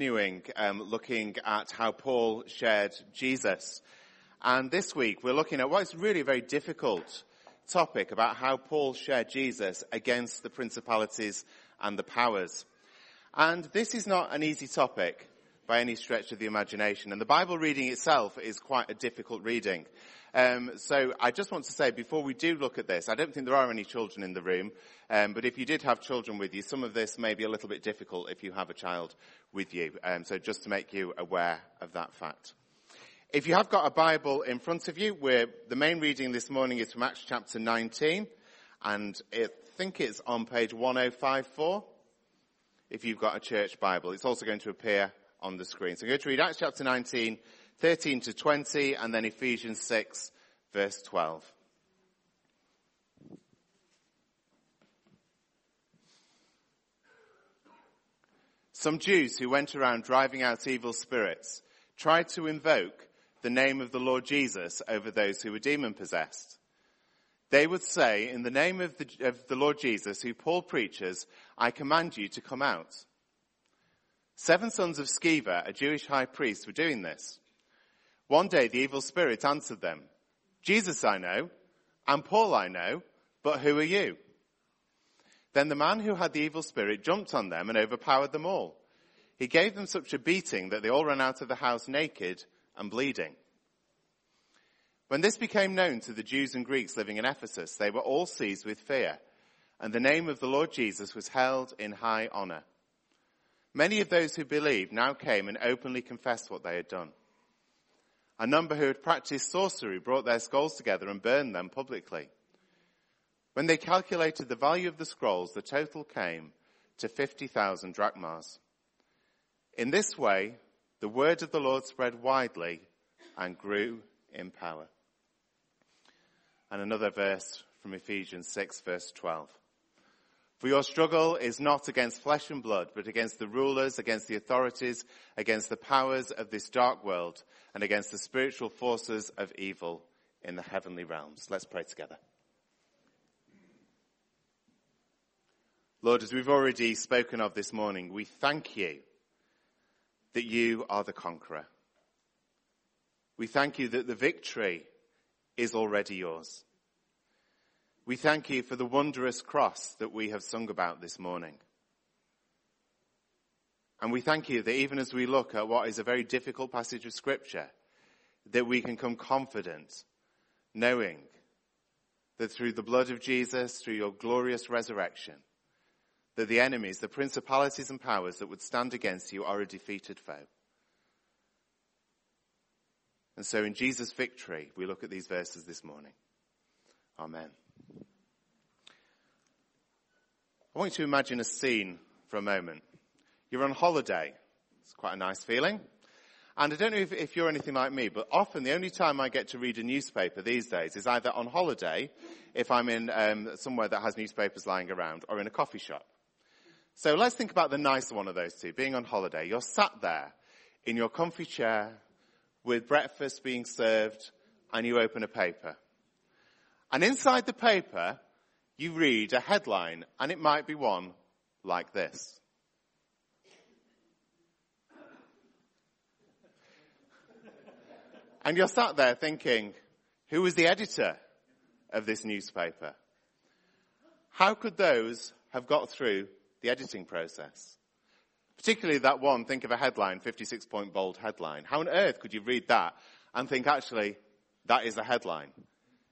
continuing um, looking at how Paul shared Jesus. And this week we're looking at what's really a very difficult topic about how Paul shared Jesus against the principalities and the powers. And this is not an easy topic by any stretch of the imagination. And the Bible reading itself is quite a difficult reading. Um, so I just want to say before we do look at this, I don't think there are any children in the room, um, but if you did have children with you, some of this may be a little bit difficult if you have a child with you. Um, so just to make you aware of that fact. If you have got a Bible in front of you, the main reading this morning is from Acts chapter 19, and I think it's on page 1054. If you've got a church Bible, it's also going to appear on the screen. So I'm going to read Acts chapter 19, 13 to 20, and then Ephesians 6, verse 12. Some Jews who went around driving out evil spirits tried to invoke the name of the Lord Jesus over those who were demon possessed. They would say, in the name of the, of the Lord Jesus, who Paul preaches, I command you to come out. Seven sons of Sceva, a Jewish high priest, were doing this. One day the evil spirit answered them, Jesus I know, and Paul I know, but who are you? Then the man who had the evil spirit jumped on them and overpowered them all. He gave them such a beating that they all ran out of the house naked and bleeding. When this became known to the Jews and Greeks living in Ephesus, they were all seized with fear, and the name of the Lord Jesus was held in high honor. Many of those who believed now came and openly confessed what they had done. A number who had practiced sorcery brought their scrolls together and burned them publicly. When they calculated the value of the scrolls, the total came to 50,000 drachmas. In this way, the word of the Lord spread widely and grew in power. And another verse from Ephesians 6 verse 12. For your struggle is not against flesh and blood, but against the rulers, against the authorities, against the powers of this dark world, and against the spiritual forces of evil in the heavenly realms. Let's pray together. Lord, as we've already spoken of this morning, we thank you that you are the conqueror. We thank you that the victory is already yours. We thank you for the wondrous cross that we have sung about this morning. And we thank you that even as we look at what is a very difficult passage of scripture, that we can come confident, knowing that through the blood of Jesus, through your glorious resurrection, that the enemies, the principalities and powers that would stand against you are a defeated foe. And so in Jesus' victory, we look at these verses this morning. Amen. I want you to imagine a scene for a moment. You're on holiday. It's quite a nice feeling. And I don't know if, if, you're anything like me, but often the only time I get to read a newspaper these days is either on holiday, if I'm in um, somewhere that has newspapers lying around, or in a coffee shop. So let's think about the nicer one of those two, being on holiday. You're sat there in your comfy chair with breakfast being served, and you open a paper. And inside the paper, you read a headline, and it might be one like this. And you're sat there thinking, who was the editor of this newspaper? How could those have got through the editing process? Particularly that one, think of a headline, 56 point bold headline. How on earth could you read that and think actually that is the headline?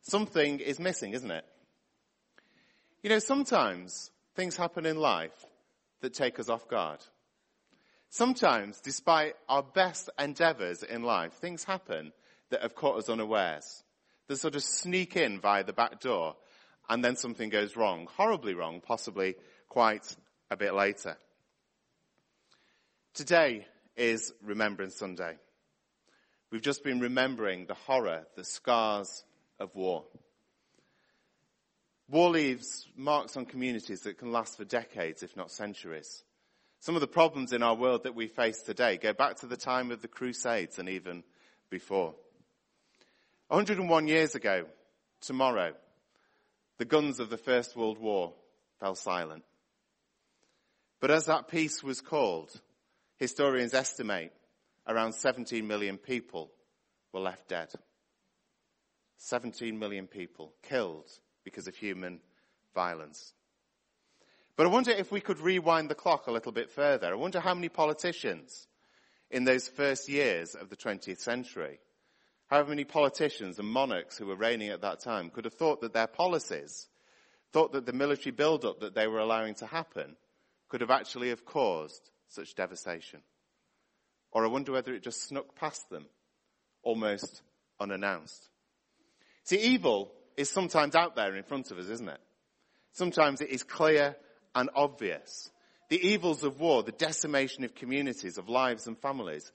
Something is missing, isn't it? You know, sometimes things happen in life that take us off guard. Sometimes, despite our best endeavors in life, things happen that have caught us unawares. They sort of sneak in via the back door and then something goes wrong, horribly wrong, possibly quite a bit later. Today is Remembrance Sunday. We've just been remembering the horror, the scars of war. War leaves marks on communities that can last for decades, if not centuries. Some of the problems in our world that we face today go back to the time of the Crusades and even before. 101 years ago, tomorrow, the guns of the First World War fell silent. But as that peace was called, historians estimate around 17 million people were left dead. 17 million people killed because of human violence. But I wonder if we could rewind the clock a little bit further. I wonder how many politicians in those first years of the 20th century, how many politicians and monarchs who were reigning at that time could have thought that their policies, thought that the military build-up that they were allowing to happen could have actually have caused such devastation. Or I wonder whether it just snuck past them, almost unannounced. See, evil is sometimes out there in front of us, isn't it? Sometimes it is clear and obvious. The evils of war, the decimation of communities, of lives and families,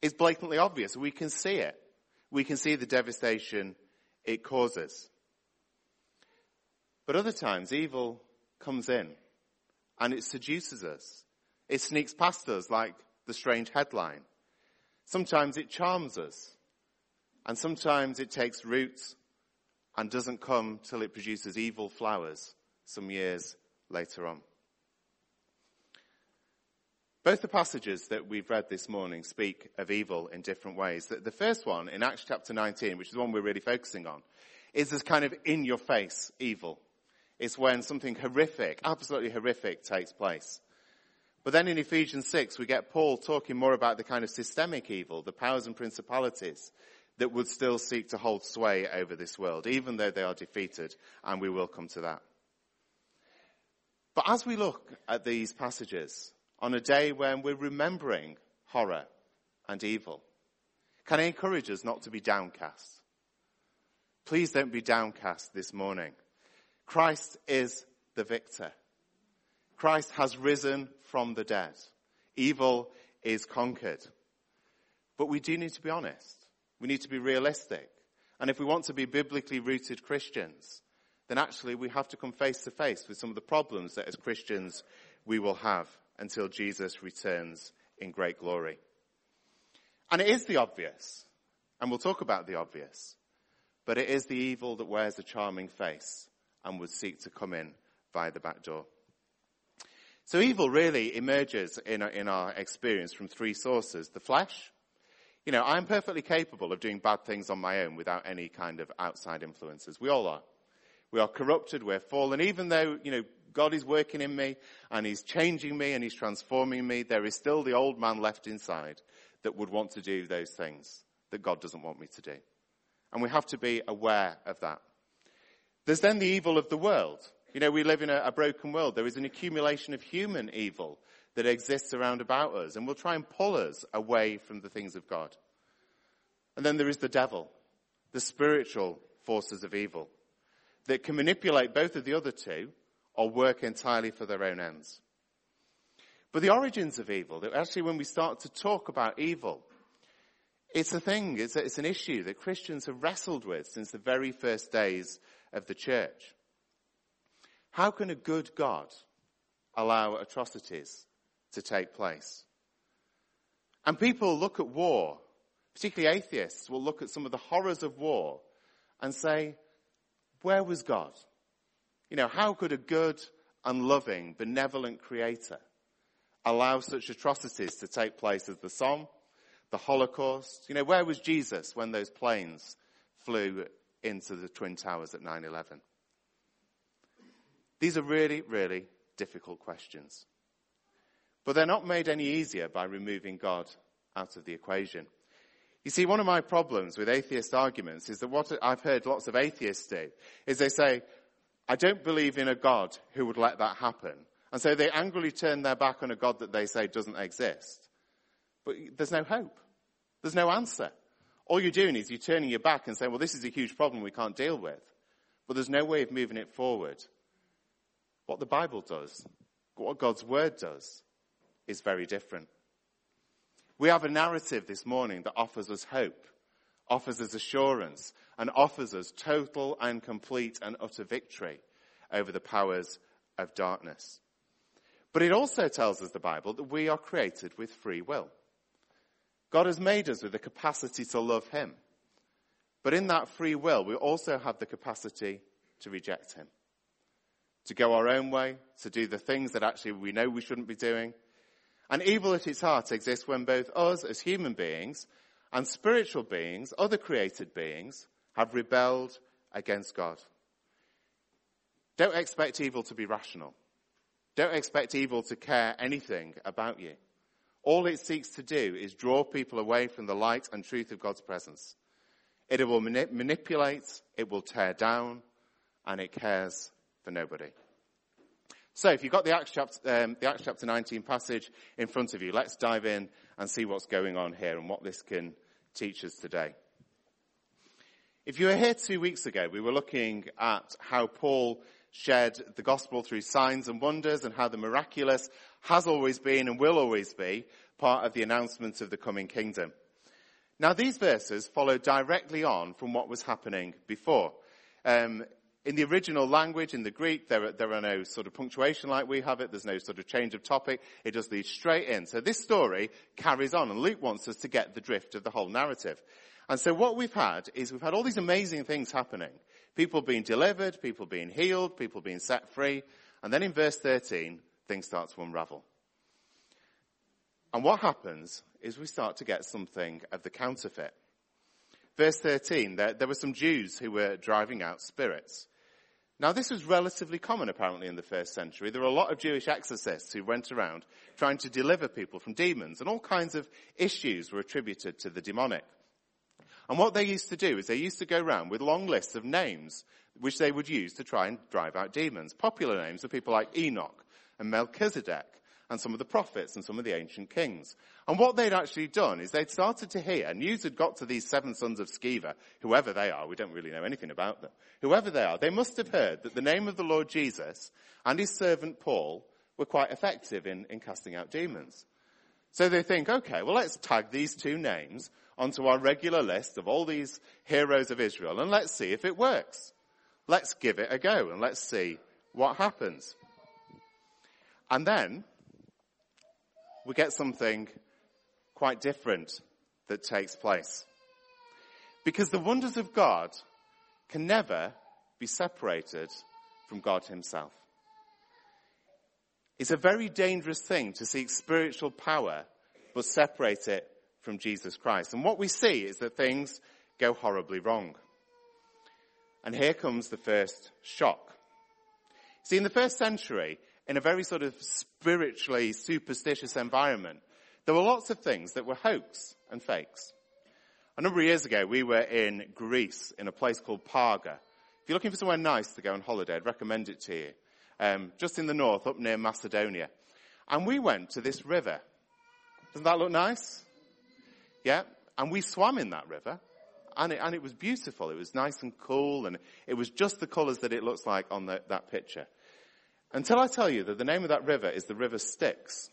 is blatantly obvious. We can see it. We can see the devastation it causes. But other times, evil comes in and it seduces us. It sneaks past us like the strange headline. Sometimes it charms us. And sometimes it takes roots and doesn't come till it produces evil flowers some years later on. Both the passages that we've read this morning speak of evil in different ways. The first one in Acts chapter 19, which is the one we're really focusing on, is this kind of in your face evil. It's when something horrific, absolutely horrific takes place. But then in Ephesians 6, we get Paul talking more about the kind of systemic evil, the powers and principalities that would still seek to hold sway over this world, even though they are defeated, and we will come to that. But as we look at these passages on a day when we're remembering horror and evil, can I encourage us not to be downcast? Please don't be downcast this morning. Christ is the victor. Christ has risen from the dead. Evil is conquered. But we do need to be honest. We need to be realistic. And if we want to be biblically rooted Christians, then actually we have to come face to face with some of the problems that as Christians we will have until Jesus returns in great glory. And it is the obvious, and we'll talk about the obvious, but it is the evil that wears a charming face and would seek to come in via the back door. So evil really emerges in our, in our experience from three sources. The flesh, you know, I'm perfectly capable of doing bad things on my own without any kind of outside influences. We all are. We are corrupted, we're fallen. Even though, you know, God is working in me and He's changing me and He's transforming me, there is still the old man left inside that would want to do those things that God doesn't want me to do. And we have to be aware of that. There's then the evil of the world. You know, we live in a, a broken world. There is an accumulation of human evil that exists around about us and will try and pull us away from the things of God. And then there is the devil, the spiritual forces of evil that can manipulate both of the other two or work entirely for their own ends. But the origins of evil, actually when we start to talk about evil, it's a thing, it's, a, it's an issue that Christians have wrestled with since the very first days of the church. How can a good God allow atrocities to take place. And people look at war, particularly atheists will look at some of the horrors of war and say, where was God? You know, how could a good and loving, benevolent creator allow such atrocities to take place as the Somme, the Holocaust? You know, where was Jesus when those planes flew into the Twin Towers at 9-11? These are really, really difficult questions. But they're not made any easier by removing God out of the equation. You see, one of my problems with atheist arguments is that what I've heard lots of atheists do is they say, I don't believe in a God who would let that happen. And so they angrily turn their back on a God that they say doesn't exist. But there's no hope. There's no answer. All you're doing is you're turning your back and saying, well, this is a huge problem we can't deal with. But there's no way of moving it forward. What the Bible does, what God's Word does, is very different. We have a narrative this morning that offers us hope, offers us assurance, and offers us total and complete and utter victory over the powers of darkness. But it also tells us, the Bible, that we are created with free will. God has made us with the capacity to love Him. But in that free will, we also have the capacity to reject Him. To go our own way, to do the things that actually we know we shouldn't be doing, And evil at its heart exists when both us as human beings and spiritual beings, other created beings, have rebelled against God. Don't expect evil to be rational. Don't expect evil to care anything about you. All it seeks to do is draw people away from the light and truth of God's presence. It will manipulate, it will tear down, and it cares for nobody. So if you've got the Acts, chapter, um, the Acts chapter 19 passage in front of you, let's dive in and see what's going on here and what this can teach us today. If you were here two weeks ago, we were looking at how Paul shared the gospel through signs and wonders and how the miraculous has always been and will always be part of the announcement of the coming kingdom. Now these verses follow directly on from what was happening before. Um, in the original language, in the Greek, there are, there are no sort of punctuation like we have it. There's no sort of change of topic. It just leads straight in. So this story carries on and Luke wants us to get the drift of the whole narrative. And so what we've had is we've had all these amazing things happening. People being delivered, people being healed, people being set free. And then in verse 13, things start to unravel. And what happens is we start to get something of the counterfeit. Verse 13, there, there were some Jews who were driving out spirits. Now this was relatively common apparently in the first century. There were a lot of Jewish exorcists who went around trying to deliver people from demons and all kinds of issues were attributed to the demonic. And what they used to do is they used to go around with long lists of names which they would use to try and drive out demons. Popular names are people like Enoch and Melchizedek and some of the prophets and some of the ancient kings. And what they'd actually done is they'd started to hear, news had got to these seven sons of Sceva, whoever they are, we don't really know anything about them, whoever they are, they must have heard that the name of the Lord Jesus and his servant Paul were quite effective in, in casting out demons. So they think, okay, well let's tag these two names onto our regular list of all these heroes of Israel and let's see if it works. Let's give it a go and let's see what happens. And then we get something quite different that takes place. Because the wonders of God can never be separated from God himself. It's a very dangerous thing to seek spiritual power but separate it from Jesus Christ. And what we see is that things go horribly wrong. And here comes the first shock. See, in the first century, in a very sort of spiritually superstitious environment, there were lots of things that were hoax and fakes. A number of years ago, we were in Greece in a place called Parga. If you're looking for somewhere nice to go on holiday, I'd recommend it to you. Um, just in the north, up near Macedonia. And we went to this river. Doesn't that look nice? Yeah? And we swam in that river. And it, and it was beautiful. It was nice and cool and it was just the colours that it looks like on the, that picture. Until I tell you that the name of that river is the river Styx.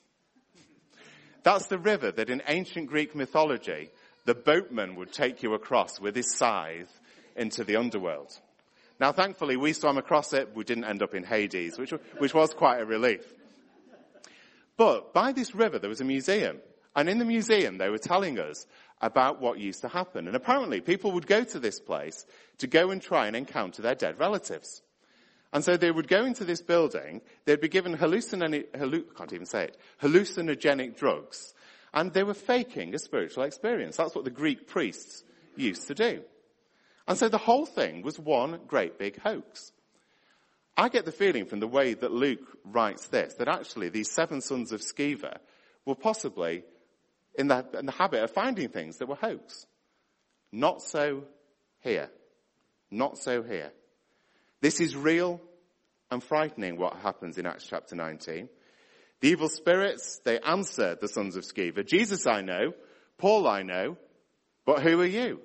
That's the river that in ancient Greek mythology, the boatman would take you across with his scythe into the underworld. Now thankfully we swam across it, we didn't end up in Hades, which, which was quite a relief. But by this river there was a museum. And in the museum they were telling us about what used to happen. And apparently people would go to this place to go and try and encounter their dead relatives. And so they would go into this building, they'd be given hallucinogenic, halluc- can't even say it, hallucinogenic drugs, and they were faking a spiritual experience. That's what the Greek priests used to do. And so the whole thing was one great big hoax. I get the feeling from the way that Luke writes this, that actually these seven sons of Sceva were possibly in the, in the habit of finding things that were hoax. Not so here. Not so here. This is real and frightening what happens in Acts chapter 19. The evil spirits, they answer the sons of Sceva. Jesus I know, Paul I know, but who are you?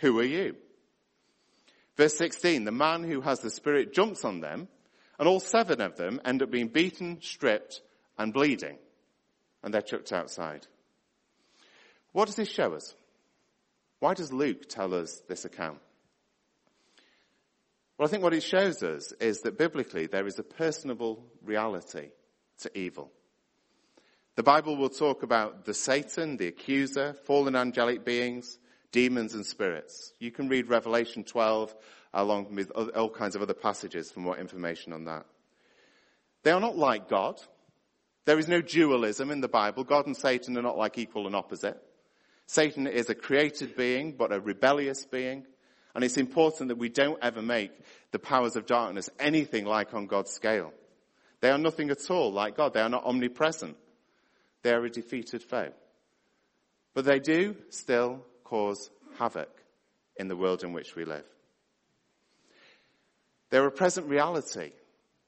Who are you? Verse 16, the man who has the spirit jumps on them and all seven of them end up being beaten, stripped and bleeding and they're chucked outside. What does this show us? Why does Luke tell us this account? Well, I think what it shows us is that biblically there is a personable reality to evil. The Bible will talk about the Satan, the accuser, fallen angelic beings, demons and spirits. You can read Revelation 12 along with all kinds of other passages for more information on that. They are not like God. There is no dualism in the Bible. God and Satan are not like equal and opposite. Satan is a created being, but a rebellious being. And it's important that we don't ever make the powers of darkness anything like on God's scale. They are nothing at all like God. They are not omnipresent. They are a defeated foe. But they do still cause havoc in the world in which we live. They're a present reality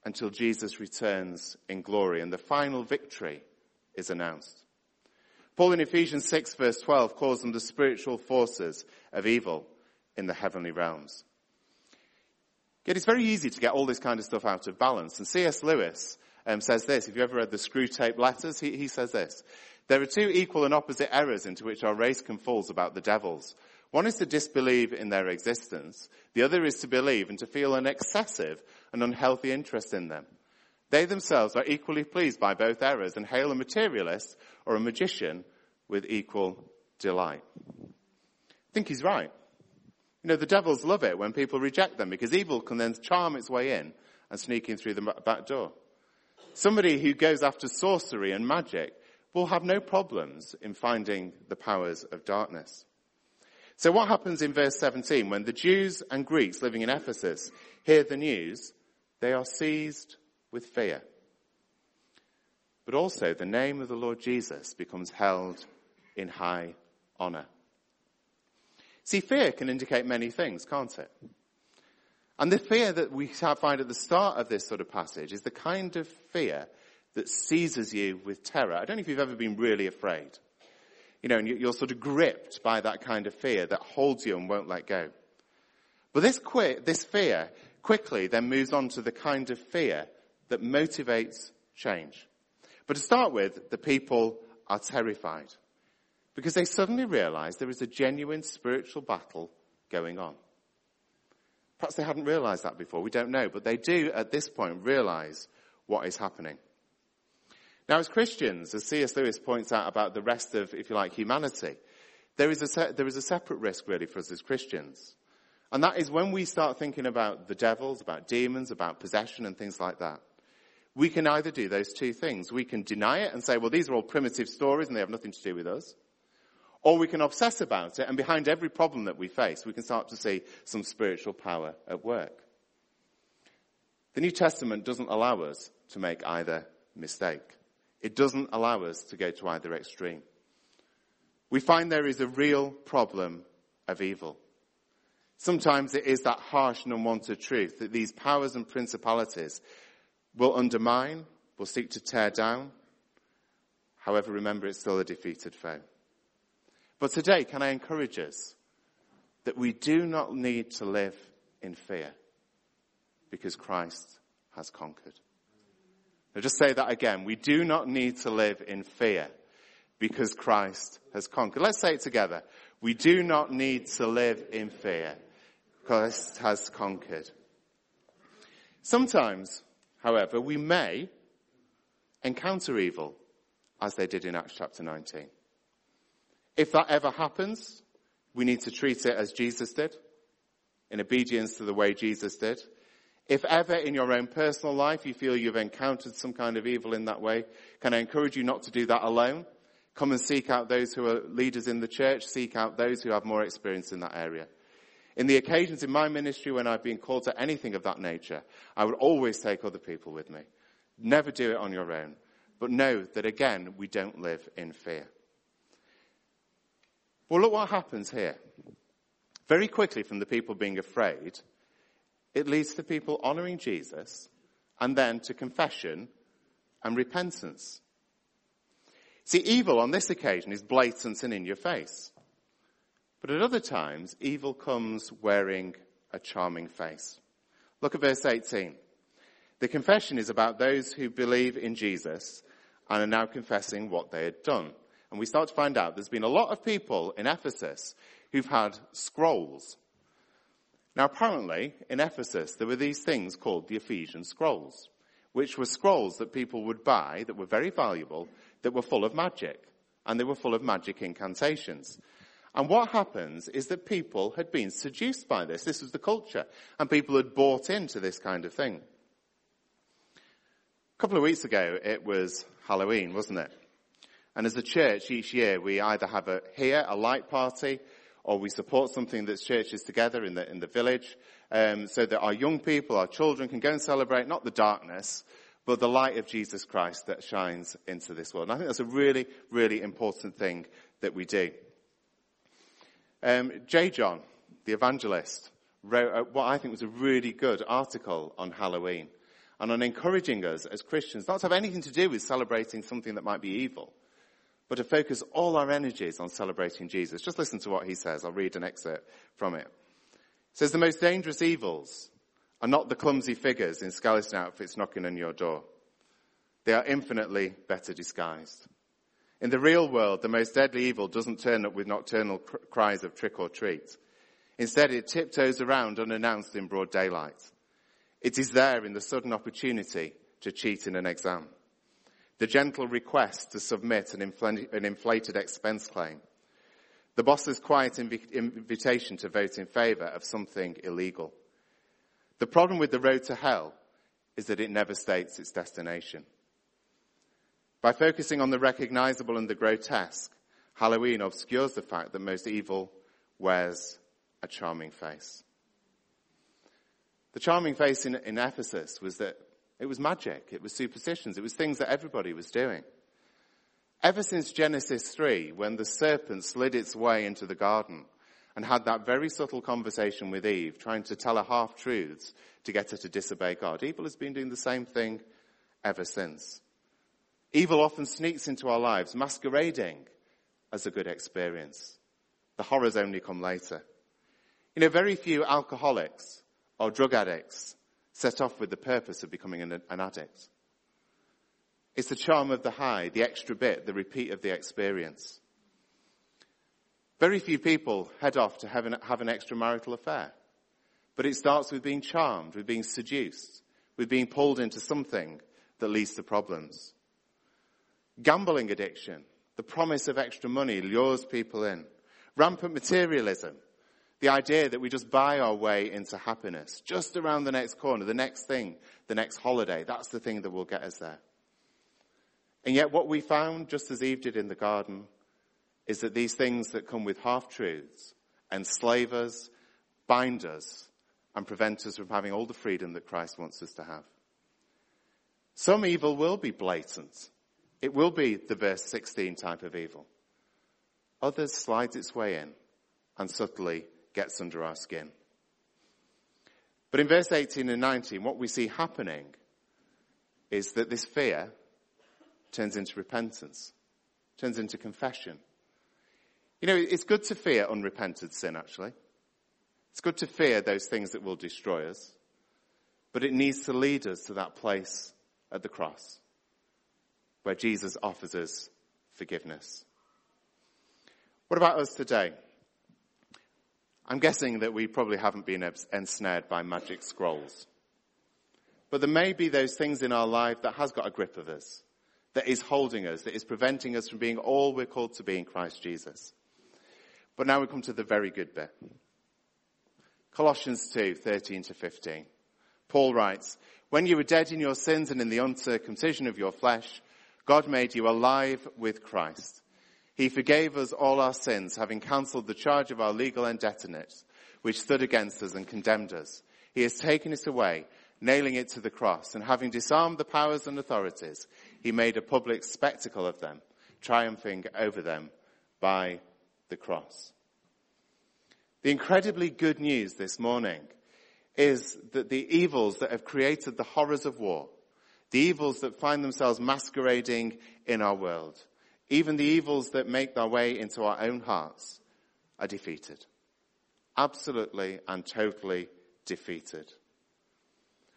until Jesus returns in glory and the final victory is announced. Paul in Ephesians 6 verse 12 calls them the spiritual forces of evil in the heavenly realms. Yet it's very easy to get all this kind of stuff out of balance. And C.S. Lewis um, says this, if you ever read the Screwtape Letters, he, he says this. There are two equal and opposite errors into which our race can fall about the devils. One is to disbelieve in their existence. The other is to believe and to feel an excessive and unhealthy interest in them. They themselves are equally pleased by both errors and hail a materialist or a magician with equal delight. I think he's right. You know, the devils love it when people reject them because evil can then charm its way in and sneak in through the back door. Somebody who goes after sorcery and magic will have no problems in finding the powers of darkness. So what happens in verse 17 when the Jews and Greeks living in Ephesus hear the news? They are seized with fear. But also the name of the Lord Jesus becomes held in high honor. See, fear can indicate many things, can't it? And the fear that we find at the start of this sort of passage is the kind of fear that seizes you with terror. I don't know if you've ever been really afraid. You know, and you're sort of gripped by that kind of fear that holds you and won't let go. But this, this fear quickly then moves on to the kind of fear that motivates change. But to start with, the people are terrified because they suddenly realize there is a genuine spiritual battle going on. Perhaps they hadn't realized that before. We don't know, but they do at this point realize what is happening. Now, as Christians, as C.S. Lewis points out about the rest of, if you like, humanity, there is a, there is a separate risk really for us as Christians. And that is when we start thinking about the devils, about demons, about possession and things like that. We can either do those two things. We can deny it and say, well, these are all primitive stories and they have nothing to do with us. Or we can obsess about it and behind every problem that we face, we can start to see some spiritual power at work. The New Testament doesn't allow us to make either mistake. It doesn't allow us to go to either extreme. We find there is a real problem of evil. Sometimes it is that harsh and unwanted truth that these powers and principalities will undermine, will seek to tear down. However, remember it's still a defeated foe. But today, can I encourage us that we do not need to live in fear because Christ has conquered. Now just say that again. We do not need to live in fear because Christ has conquered. Let's say it together. We do not need to live in fear because Christ has conquered. Sometimes, however, we may encounter evil as they did in Acts chapter 19. If that ever happens, we need to treat it as Jesus did, in obedience to the way Jesus did. If ever in your own personal life you feel you've encountered some kind of evil in that way, can I encourage you not to do that alone? Come and seek out those who are leaders in the church, seek out those who have more experience in that area. In the occasions in my ministry when I've been called to anything of that nature, I would always take other people with me. Never do it on your own. But know that again, we don't live in fear. Well, look what happens here. Very quickly from the people being afraid, it leads to people honoring Jesus and then to confession and repentance. See, evil on this occasion is blatant and in your face. But at other times, evil comes wearing a charming face. Look at verse 18. The confession is about those who believe in Jesus and are now confessing what they had done. And we start to find out there's been a lot of people in Ephesus who've had scrolls. Now apparently, in Ephesus, there were these things called the Ephesian scrolls, which were scrolls that people would buy that were very valuable, that were full of magic. And they were full of magic incantations. And what happens is that people had been seduced by this. This was the culture. And people had bought into this kind of thing. A couple of weeks ago, it was Halloween, wasn't it? And as a church, each year we either have a here, a light party, or we support something that's churches together in the, in the village, um, so that our young people, our children can go and celebrate not the darkness, but the light of Jesus Christ that shines into this world. And I think that's a really, really important thing that we do. Um, J. John, the evangelist, wrote what I think was a really good article on Halloween and on encouraging us as Christians not to have anything to do with celebrating something that might be evil, but to focus all our energies on celebrating Jesus. Just listen to what he says. I'll read an excerpt from it. It says, the most dangerous evils are not the clumsy figures in skeleton outfits knocking on your door. They are infinitely better disguised. In the real world, the most deadly evil doesn't turn up with nocturnal cr- cries of trick or treat. Instead, it tiptoes around unannounced in broad daylight. It is there in the sudden opportunity to cheat in an exam. The gentle request to submit an, infl- an inflated expense claim. The boss's quiet inv- invitation to vote in favour of something illegal. The problem with the road to hell is that it never states its destination. By focusing on the recognizable and the grotesque, Halloween obscures the fact that most evil wears a charming face. The charming face in, in Ephesus was that it was magic, it was superstitions, it was things that everybody was doing. Ever since Genesis 3, when the serpent slid its way into the garden and had that very subtle conversation with Eve, trying to tell her half truths to get her to disobey God, evil has been doing the same thing ever since. Evil often sneaks into our lives, masquerading as a good experience. The horrors only come later. You know, very few alcoholics or drug addicts set off with the purpose of becoming an, an addict. It's the charm of the high, the extra bit, the repeat of the experience. Very few people head off to have an, have an extramarital affair. But it starts with being charmed, with being seduced, with being pulled into something that leads to problems. Gambling addiction, the promise of extra money lures people in. Rampant materialism, the idea that we just buy our way into happiness, just around the next corner, the next thing, the next holiday, that's the thing that will get us there. And yet what we found, just as Eve did in the garden, is that these things that come with half-truths enslave us, bind us, and prevent us from having all the freedom that Christ wants us to have. Some evil will be blatant. It will be the verse 16 type of evil. Others slides its way in and subtly gets under our skin. But in verse 18 and 19, what we see happening is that this fear turns into repentance, turns into confession. You know, it's good to fear unrepented sin, actually. It's good to fear those things that will destroy us, but it needs to lead us to that place at the cross where Jesus offers us forgiveness. What about us today? I'm guessing that we probably haven't been ensnared by magic scrolls. But there may be those things in our life that has got a grip of us, that is holding us, that is preventing us from being all we're called to be in Christ Jesus. But now we come to the very good bit. Colossians 2, 13 to 15. Paul writes, When you were dead in your sins and in the uncircumcision of your flesh, God made you alive with Christ. He forgave us all our sins, having cancelled the charge of our legal indebtedness, which stood against us and condemned us. He has taken it away, nailing it to the cross, and having disarmed the powers and authorities, he made a public spectacle of them, triumphing over them by the cross. The incredibly good news this morning is that the evils that have created the horrors of war, the evils that find themselves masquerading in our world, even the evils that make their way into our own hearts, are defeated. Absolutely and totally defeated.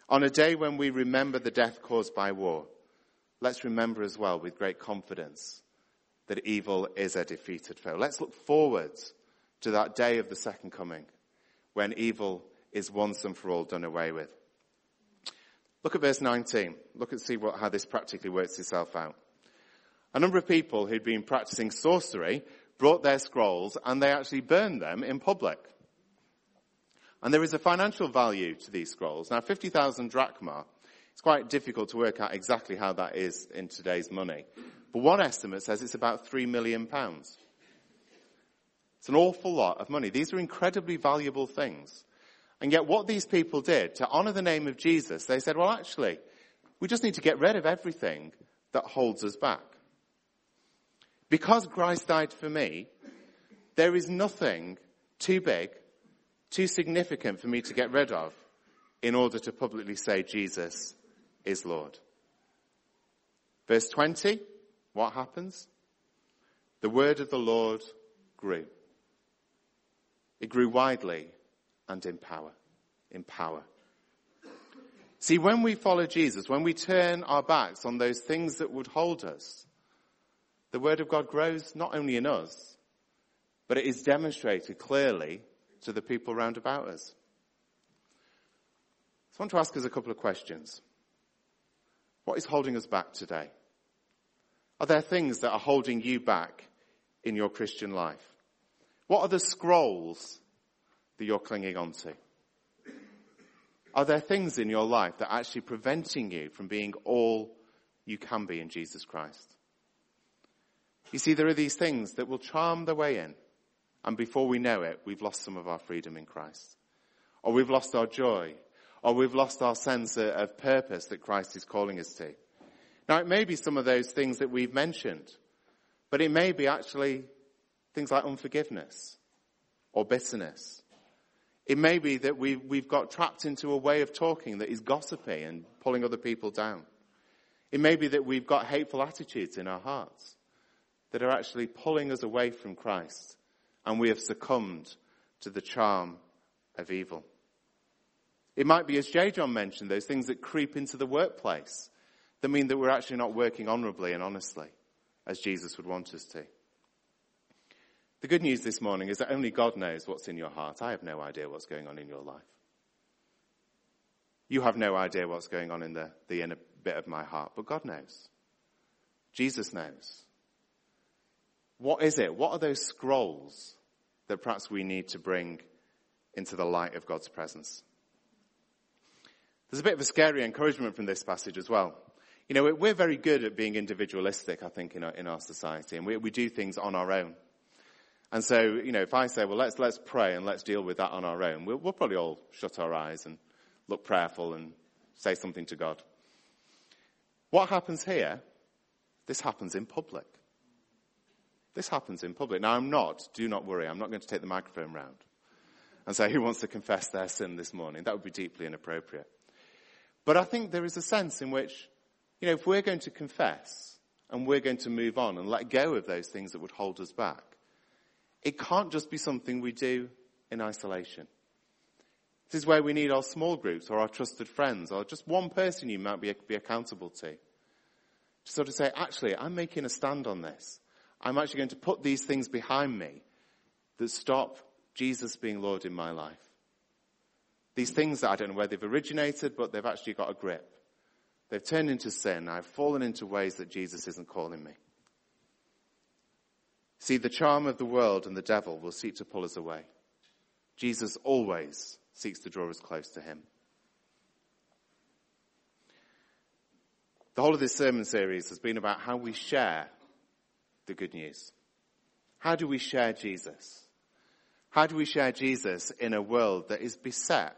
On a day when we remember the death caused by war, let's remember as well with great confidence that evil is a defeated foe. Let's look forward to that day of the second coming when evil is once and for all done away with. Look at verse 19. Look and see what, how this practically works itself out. A number of people who'd been practicing sorcery brought their scrolls and they actually burned them in public. And there is a financial value to these scrolls. Now 50,000 drachma It's quite difficult to work out exactly how that is in today's money. But one estimate says it's about three million pounds. It's an awful lot of money. These are incredibly valuable things. And yet what these people did to honor the name of Jesus, they said, well actually, we just need to get rid of everything that holds us back. Because Christ died for me, there is nothing too big, too significant for me to get rid of in order to publicly say Jesus is Lord. Verse 20, what happens? The word of the Lord grew. It grew widely and in power. In power. See, when we follow Jesus, when we turn our backs on those things that would hold us, the word of God grows not only in us, but it is demonstrated clearly to the people round about us. So I want to ask us a couple of questions. What is holding us back today? Are there things that are holding you back in your Christian life? What are the scrolls that you're clinging onto? Are there things in your life that are actually preventing you from being all you can be in Jesus Christ? You see, there are these things that will charm their way in, and before we know it, we've lost some of our freedom in Christ. Or we've lost our joy, or we've lost our sense of purpose that Christ is calling us to. Now, it may be some of those things that we've mentioned, but it may be actually things like unforgiveness or bitterness. It may be that we, we've got trapped into a way of talking that is gossipy and pulling other people down. It may be that we've got hateful attitudes in our hearts that are actually pulling us away from Christ and we have succumbed to the charm of evil. It might be, as J. John mentioned, those things that creep into the workplace that mean that we're actually not working honorably and honestly as Jesus would want us to. The good news this morning is that only God knows what's in your heart. I have no idea what's going on in your life. You have no idea what's going on in the, the inner bit of my heart, but God knows. Jesus knows. What is it? What are those scrolls that perhaps we need to bring into the light of God's presence? There's a bit of a scary encouragement from this passage as well. You know, we're very good at being individualistic, I think, in our, in our society, and we, we do things on our own. And so, you know, if I say, well, let's, let's pray and let's deal with that on our own, we'll, we'll probably all shut our eyes and look prayerful and say something to God. What happens here? This happens in public. This happens in public. Now I'm not, do not worry, I'm not going to take the microphone round and say who wants to confess their sin this morning. That would be deeply inappropriate. But I think there is a sense in which, you know, if we're going to confess and we're going to move on and let go of those things that would hold us back, it can't just be something we do in isolation. This is where we need our small groups or our trusted friends or just one person you might be, be accountable to. To sort of say, actually, I'm making a stand on this. I'm actually going to put these things behind me that stop Jesus being Lord in my life. These things that I don't know where they've originated, but they've actually got a grip. They've turned into sin. I've fallen into ways that Jesus isn't calling me. See, the charm of the world and the devil will seek to pull us away. Jesus always seeks to draw us close to him. The whole of this sermon series has been about how we share the good news. How do we share Jesus? How do we share Jesus in a world that is beset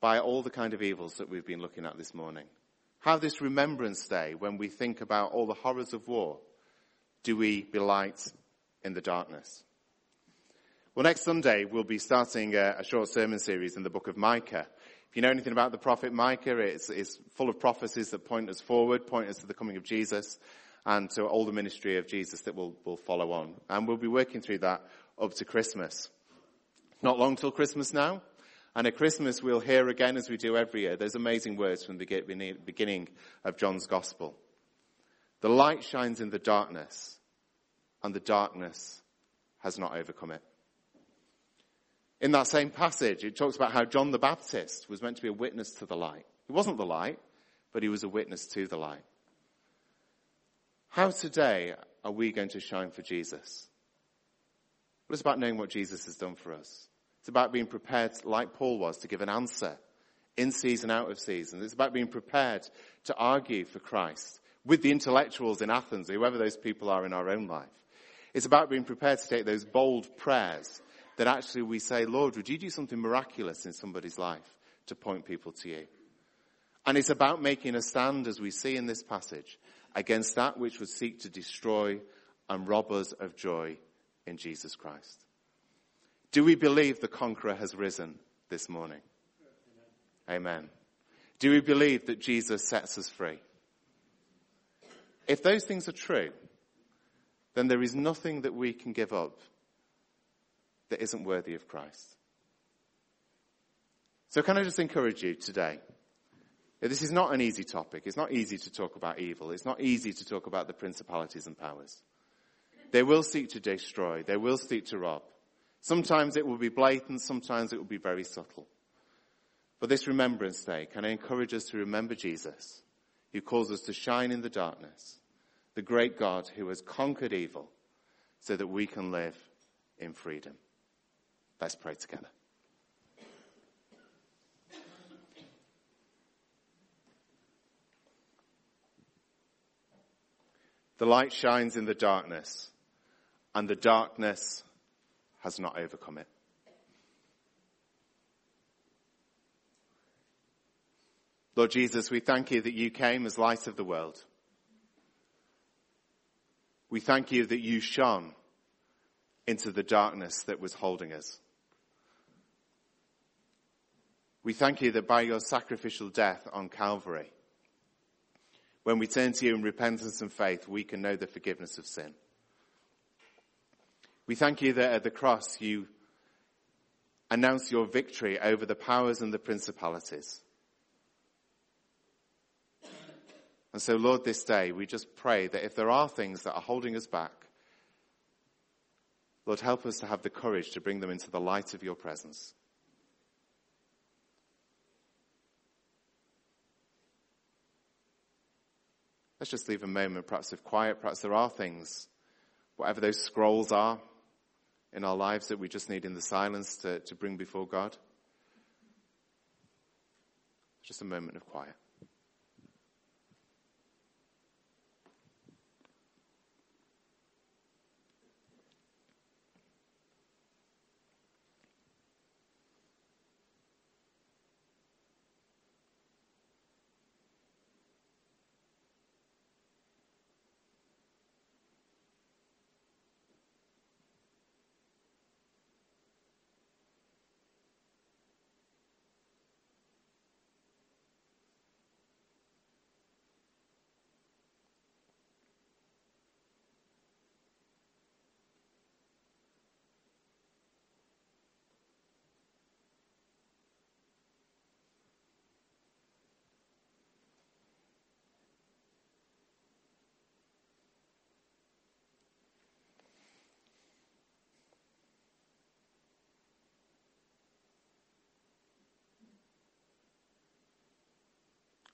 by all the kind of evils that we've been looking at this morning? How this Remembrance Day, when we think about all the horrors of war, do we be light in the darkness? Well, next Sunday we'll be starting a, a, short sermon series in the book of Micah. If you know anything about the prophet Micah, it's, it's full of prophecies that point us forward, point us to the coming of Jesus and to all the ministry of Jesus that will, will follow on. And we'll be working through that up to Christmas. Not long till Christmas now. And at Christmas we'll hear again, as we do every year, those amazing words from the beginning of John's Gospel. The light shines in the darkness, and the darkness has not overcome it. In that same passage, it talks about how John the Baptist was meant to be a witness to the light. He wasn't the light, but he was a witness to the light. How today are we going to shine for Jesus? Well, it's about knowing what Jesus has done for us. It's about being prepared, like Paul was, to give an answer in season, out of season. It's about being prepared to argue for Christ with the intellectuals in Athens, whoever those people are in our own life. It's about being prepared to take those bold prayers that actually we say, Lord, would you do something miraculous in somebody's life to point people to you? And it's about making a stand, as we see in this passage, against that which would seek to destroy and rob us of joy in Jesus Christ. Do we believe the conqueror has risen this morning? Amen. Do we believe that Jesus sets us free? If those things are true, then there is nothing that we can give up that isn't worthy of Christ. So can I just encourage you today? This is not an easy topic. It's not easy to talk about evil. It's not easy to talk about the principalities and powers. They will seek to destroy. They will seek to rob. Sometimes it will be blatant. Sometimes it will be very subtle. For this Remembrance Day, can I encourage us to remember Jesus, who calls us to shine in the darkness, the great God who has conquered evil so that we can live in freedom. Let's pray together. The light shines in the darkness, and the darkness has not overcome it. Lord Jesus, we thank you that you came as light of the world. We thank you that you shone into the darkness that was holding us. We thank you that by your sacrificial death on Calvary, when we turn to you in repentance and faith, we can know the forgiveness of sin. We thank you that at the cross you announce your victory over the powers and the principalities. And so, Lord, this day we just pray that if there are things that are holding us back, Lord, help us to have the courage to bring them into the light of your presence. Let's just leave a moment, perhaps of quiet. Perhaps there are things, whatever those scrolls are in our lives that we just need in the silence to, to bring before God. Just a moment of quiet.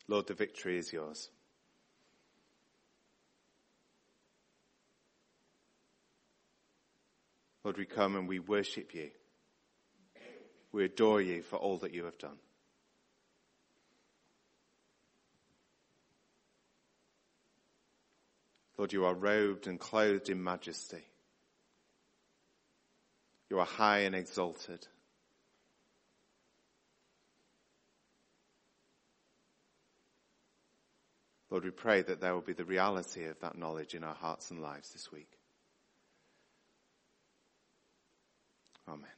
Lord, the victory is yours. Lord, we come and we worship you. We adore you for all that you have done. Lord, you are robed and clothed in majesty. You are high and exalted. Lord, we pray that there will be the reality of that knowledge in our hearts and lives this week. Amen.